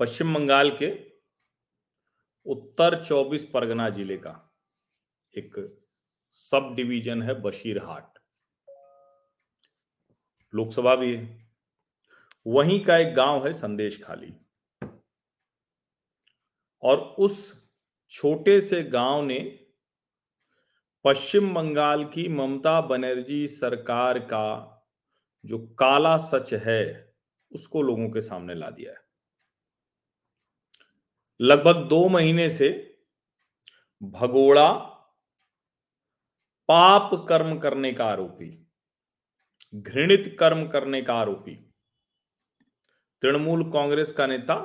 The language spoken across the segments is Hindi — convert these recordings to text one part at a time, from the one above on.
पश्चिम बंगाल के उत्तर 24 परगना ज़िले का एक सब डिवीज़न है बशीरहाट लोकसभा भी है। वहीं का एक गाँव है संदेश खाली। और उस छोटे से गाँव ने पश्चिम बंगाल की ममता बनर्जी सरकार का जो काला सच है, उसको लोगों के सामने ला दिया है। लगभग दो महीने से भगोड़ा पाप कर्म करने का आरोपी, घृणित कर्म करने का आरोपी, तृणमूल कांग्रेस का नेता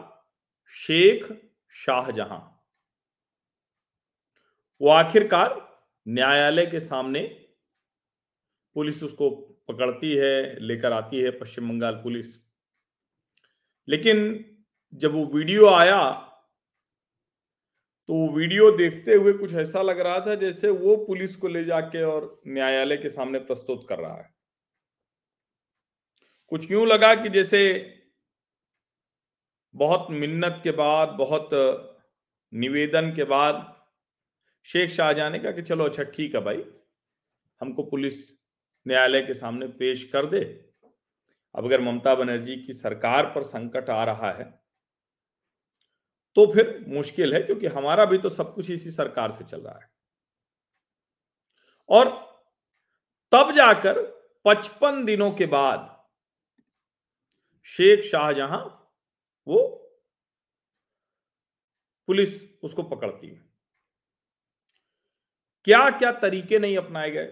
शेख शाहजहां। वो आखिरकार न्यायालय के सामने पुलिस उसको पकड़ती है, लेकर आती है पश्चिम बंगाल पुलिस। लेकिन जब वो वीडियो आया तो वीडियो देखते हुए कुछ ऐसा लग रहा था जैसे वो पुलिस को ले जाके और न्यायालय के सामने प्रस्तुत कर रहा है। कुछ क्यों लगा कि जैसे बहुत मिन्नत के बाद, बहुत निवेदन के बाद शेख शाहजहां ने कहा कि चलो अच्छा ठीक है भाई, हमको पुलिस न्यायालय के सामने पेश कर दे। अब अगर ममता बनर्जी की सरकार पर संकट आ रहा है तो फिर मुश्किल है, क्योंकि हमारा भी तो सब कुछ इसी सरकार से चल रहा है। और तब जाकर पचपन दिनों के बाद शेख शाहजहां वो पुलिस उसको पकड़ती है। क्या क्या तरीके नहीं अपनाए गए?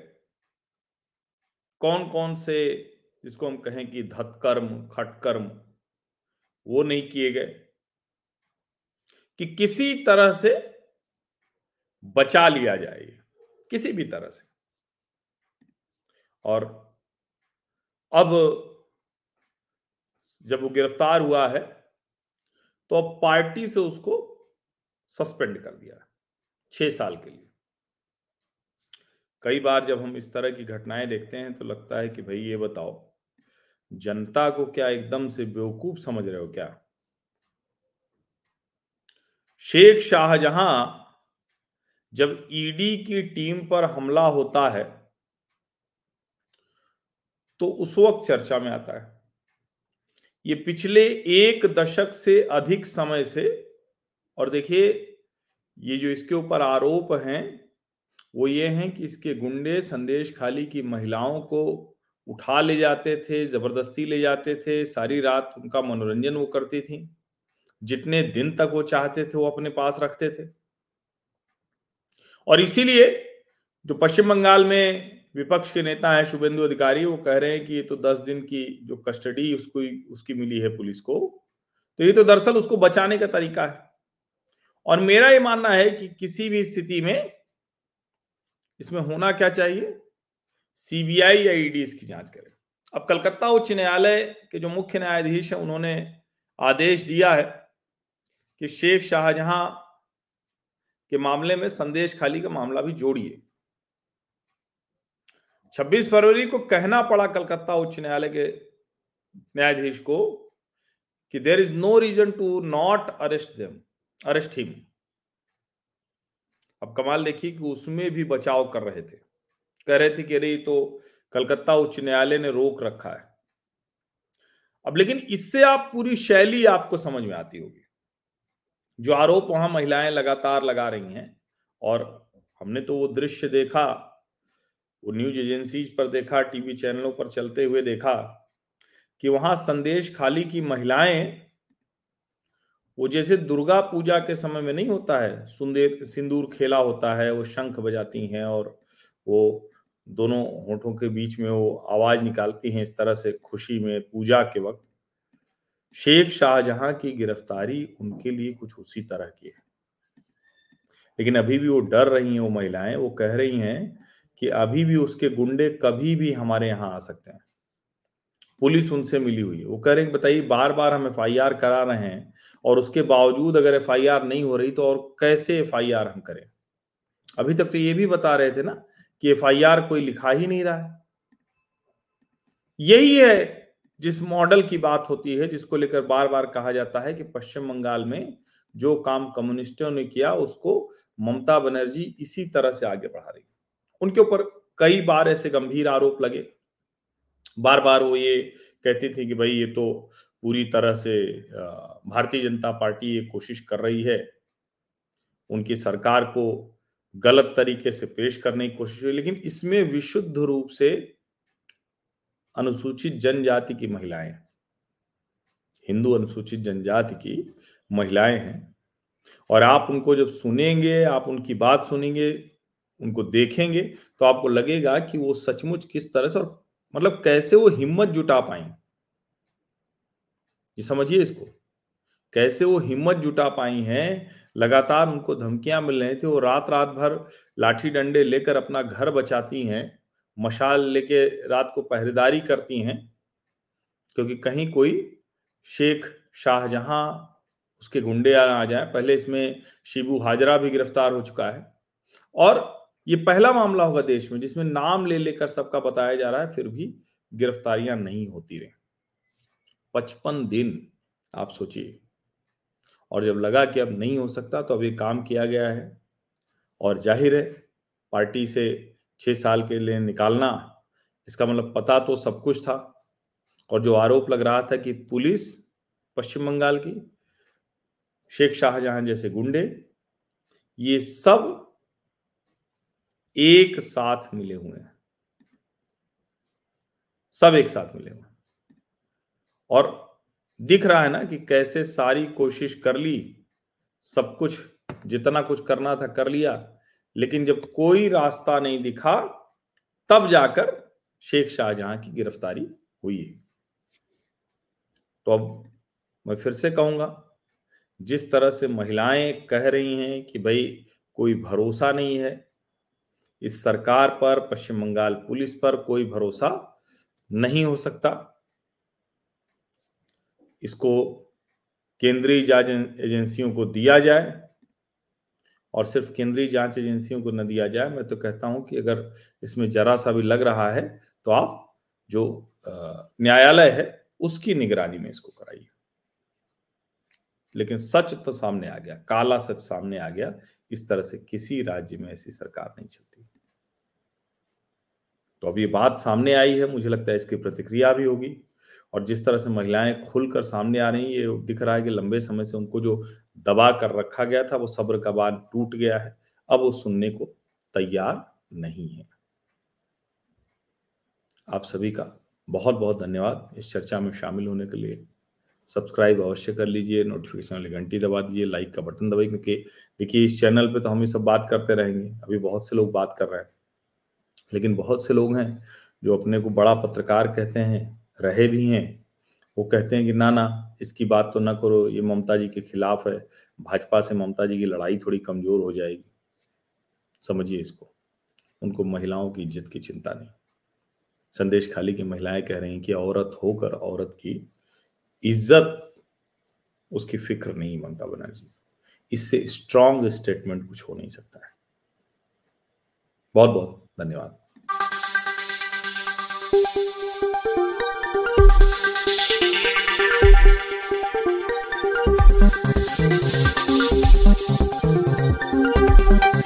कौन कौन से, जिसको हम कहें कि धतकर्म, खटकर्म, वो नहीं किए गए। कि किसी तरह से बचा लिया जाए, किसी भी तरह से। और अब जब वो गिरफ़्तार हुआ है तो अब पार्टी से उसको सस्पेंड कर दिया छह साल के लिए। कई बार जब हम इस तरह की घटनाएँ देखते हैं तो लगता है कि भाई ये बताओ, जनता को क्या एकदम से बेवकूफ़ समझ रहे हो क्या? शेख शाहजहां जब ईडी की टीम पर हमला होता है तो उस वक्त चर्चा में आता है। ये पिछले एक दशक से अधिक समय से, और देखिए, ये जो इसके ऊपर आरोप हैं, वो ये हैं कि इसके गुंडे संदेश खाली की महिलाओं को उठा ले जाते थे, ज़बरदस्ती ले जाते थे, सारी रात उनका मनोरंजन वो करती थी। जितने दिन तक वो चाहते थे, वो अपने पास रखते थे। और इसीलिए जो पश्चिम बंगाल में विपक्ष के नेता है, शुभेंदु अधिकारी, वो कह रहे हैं कि ये तो दस दिन की जो कस्टडी उसको उसकी मिली है पुलिस को तो ये तो दरअसल उसको बचाने का तरीका है। और मेरा ये मानना है कि किसी भी स्थिति में इसमें होना क्या चाहिए? सीबीआई या ईडी इसकी जाँच करे। अब कलकत्ता उच्च न्यायालय के जो मुख्य न्यायाधीश है, उन्होंने आदेश दिया है कि शेख शाहजहां के मामले में संदेश खाली का मामला भी जोड़िए। 26 फरवरी को कहना पड़ा कलकत्ता उच्च न्यायालय के न्यायाधीश को कि there is no reason to not arrest them arrest him अब कमाल देखिए कि उसमें भी बचाव कर रहे थे। कह रहे थे कि अरे तो कलकत्ता उच्च न्यायालय ने रोक रखा है। अब लेकिन इससे आप पूरी शैली आपको समझ में आती होगी। जो आरोप वहाँ महिलाएँ लगातार लगा रही हैं, और हमने तो वो दृश्य देखा, वो न्यूज़ एजेंसीज पर देखा, टीवी चैनलों पर चलते हुए देखा, कि वहाँ संदेश खाली की महिलाएँ, वो जैसे दुर्गा पूजा के समय में नहीं होता है सुंदर सिंदूर खेला होता है, वो शंख बजाती हैं और वो दोनों होठों के बीच में वो आवाज़ निकालती हैं इस तरह से खुशी में पूजा के वक्त। शेख शाहजहां की गिरफ्तारी उनके लिए कुछ उसी तरह की है। लेकिन अभी भी वो डर रही हैं, वो महिलाएँ, वो कह रही हैं कि अभी भी उसके गुंडे कभी भी हमारे यहाँ आ सकते हैं। पुलिस उनसे मिली हुई है। वो कह रहे हैं बताइए बार बार हम एफ़ करा रहे हैं और उसके बावजूद अगर एफआईआर नहीं हो रही तो और कैसे एफआईआर हम करें? अभी तक तो ये भी बता रहे थे ना कि एफआईआर कोई लिखा ही नहीं रहा है। यही है जिस मॉडल की बात होती है, जिसको लेकर बार बार कहा जाता है कि पश्चिम बंगाल में जो काम कम्युनिस्टों ने किया, उसको ममता बनर्जी इसी तरह से आगे बढ़ा रही उनके ऊपर कई बार ऐसे गंभीर आरोप लगे। बार बार वो ये कहती थी कि भाई ये तो पूरी तरह से भारतीय जनता पार्टी ये कोशिश कर रही है। उनकी सरकार को गलत तरीके से पेश करने की कोशिश हुई, लेकिन इसमें विशुद्ध रूप से अनुसूचित जनजाति की महिलाएँ हिंदू अनुसूचित जनजाति की महिलाएँ हैं और आप उनको जब सुनेंगे, आप उनकी बात सुनेंगे, उनको देखेंगे तो आपको लगेगा कि वो सचमुच किस तरह से और मतलब कैसे वो हिम्मत जुटा पाई ये समझिए इसको। कैसे वो हिम्मत जुटा पाई हैं, लगातार उनको धमकियाँ मिल रही थी, वो रात रात भर लाठी डंडे लेकर अपना घर बचाती हैं मशाल लेके रात को पहरेदारी करती हैं, क्योंकि कहीं कोई शेख शाहजहां उसके गुंडे आ जाए। पहले इसमें शिबू हाजरा भी गिरफ़्तार हो चुका है। और ये पहला मामला होगा देश में, जिसमें नाम ले लेकर सबका बताया जा रहा है, फिर भी गिरफ्तारियाँ नहीं होती रही। पचपन दिन, आप सोचिए। और जब लगा कि अब नहीं हो सकता तो अब ये काम किया गया है। और ज़ाहिर है, पार्टी से छह साल के लिए निकालना, इसका मतलब पता तो सब कुछ था। और जो आरोप लग रहा था कि पुलिस पश्चिम बंगाल की, शेख शाहजहां जैसे गुंडे, ये सब एक साथ मिले हुए हैं। सब एक साथ मिले हुए और दिख रहा है ना कि कैसे सारी कोशिश कर ली, सब कुछ जितना कुछ करना था कर लिया लेकिन जब कोई रास्ता नहीं दिखा, तब जाकर शेख शाहजहां की गिरफ्तारी हुई। है तो अब मैं फिर से कहूँगा, जिस तरह से महिलाएँ कह रही हैं कि भाई कोई भरोसा नहीं है, इस सरकार पर, पश्चिम बंगाल पुलिस पर कोई भरोसा नहीं हो सकता। इसको केंद्रीय जाँच एजेंसियों को दिया जाए और सिर्फ़ केंद्रीय जाँच एजेंसियों को न दिया जाए, मैं तो कहता हूँ कि अगर इसमें जरा सा भी लग रहा है तो आप जो न्यायालय है, उसकी निगरानी में इसको कराइए। लेकिन सच तो सामने आ गया, काला सच सामने आ गया, इस तरह से किसी राज्य में ऐसी सरकार नहीं चलती। तो अब ये बात सामने आई है, मुझे लगता है इसकी प्रतिक्रिया भी होगी, और जिस तरह से महिलाएँ खुलकर सामने आ रही ये दिख रहा है कि लंबे समय से उनको जो दबा कर रखा गया था, वो सब्र का बाँध टूट गया है। अब वो सुनने को तैयार नहीं है। आप सभी का बहुत बहुत धन्यवाद। इस चर्चा में शामिल होने के लिए सब्सक्राइब अवश्य कर लीजिए, नोटिफिकेशन वाली घंटी दबा दीजिए, लाइक का बटन दबाइए, क्योंकि देखिए, इस चैनल पे तो हम ये सब बात करते रहेंगे। अभी बहुत से लोग बात कर रहे हैं, लेकिन बहुत से लोग हैं जो अपने को बड़ा पत्रकार कहते हैं, रहे भी हैं वो कहते हैं कि ना ना, इसकी बात तो ना करो, ये ममता जी के खिलाफ है। भाजपा से ममता जी की लड़ाई थोड़ी कमज़ोर हो जाएगी। समझिए इसको। उनको महिलाओं की इज़्ज़त की चिंता नहीं। संदेश खाली की महिलाएँ कह रही हैं कि औरत होकर औरत की इज़्ज़त, उसकी फ़िक्र नहीं ममता बनर्जी। इससे स्ट्रॉन्ग स्टेटमेंट कुछ हो नहीं सकता है। बहुत बहुत धन्यवाद।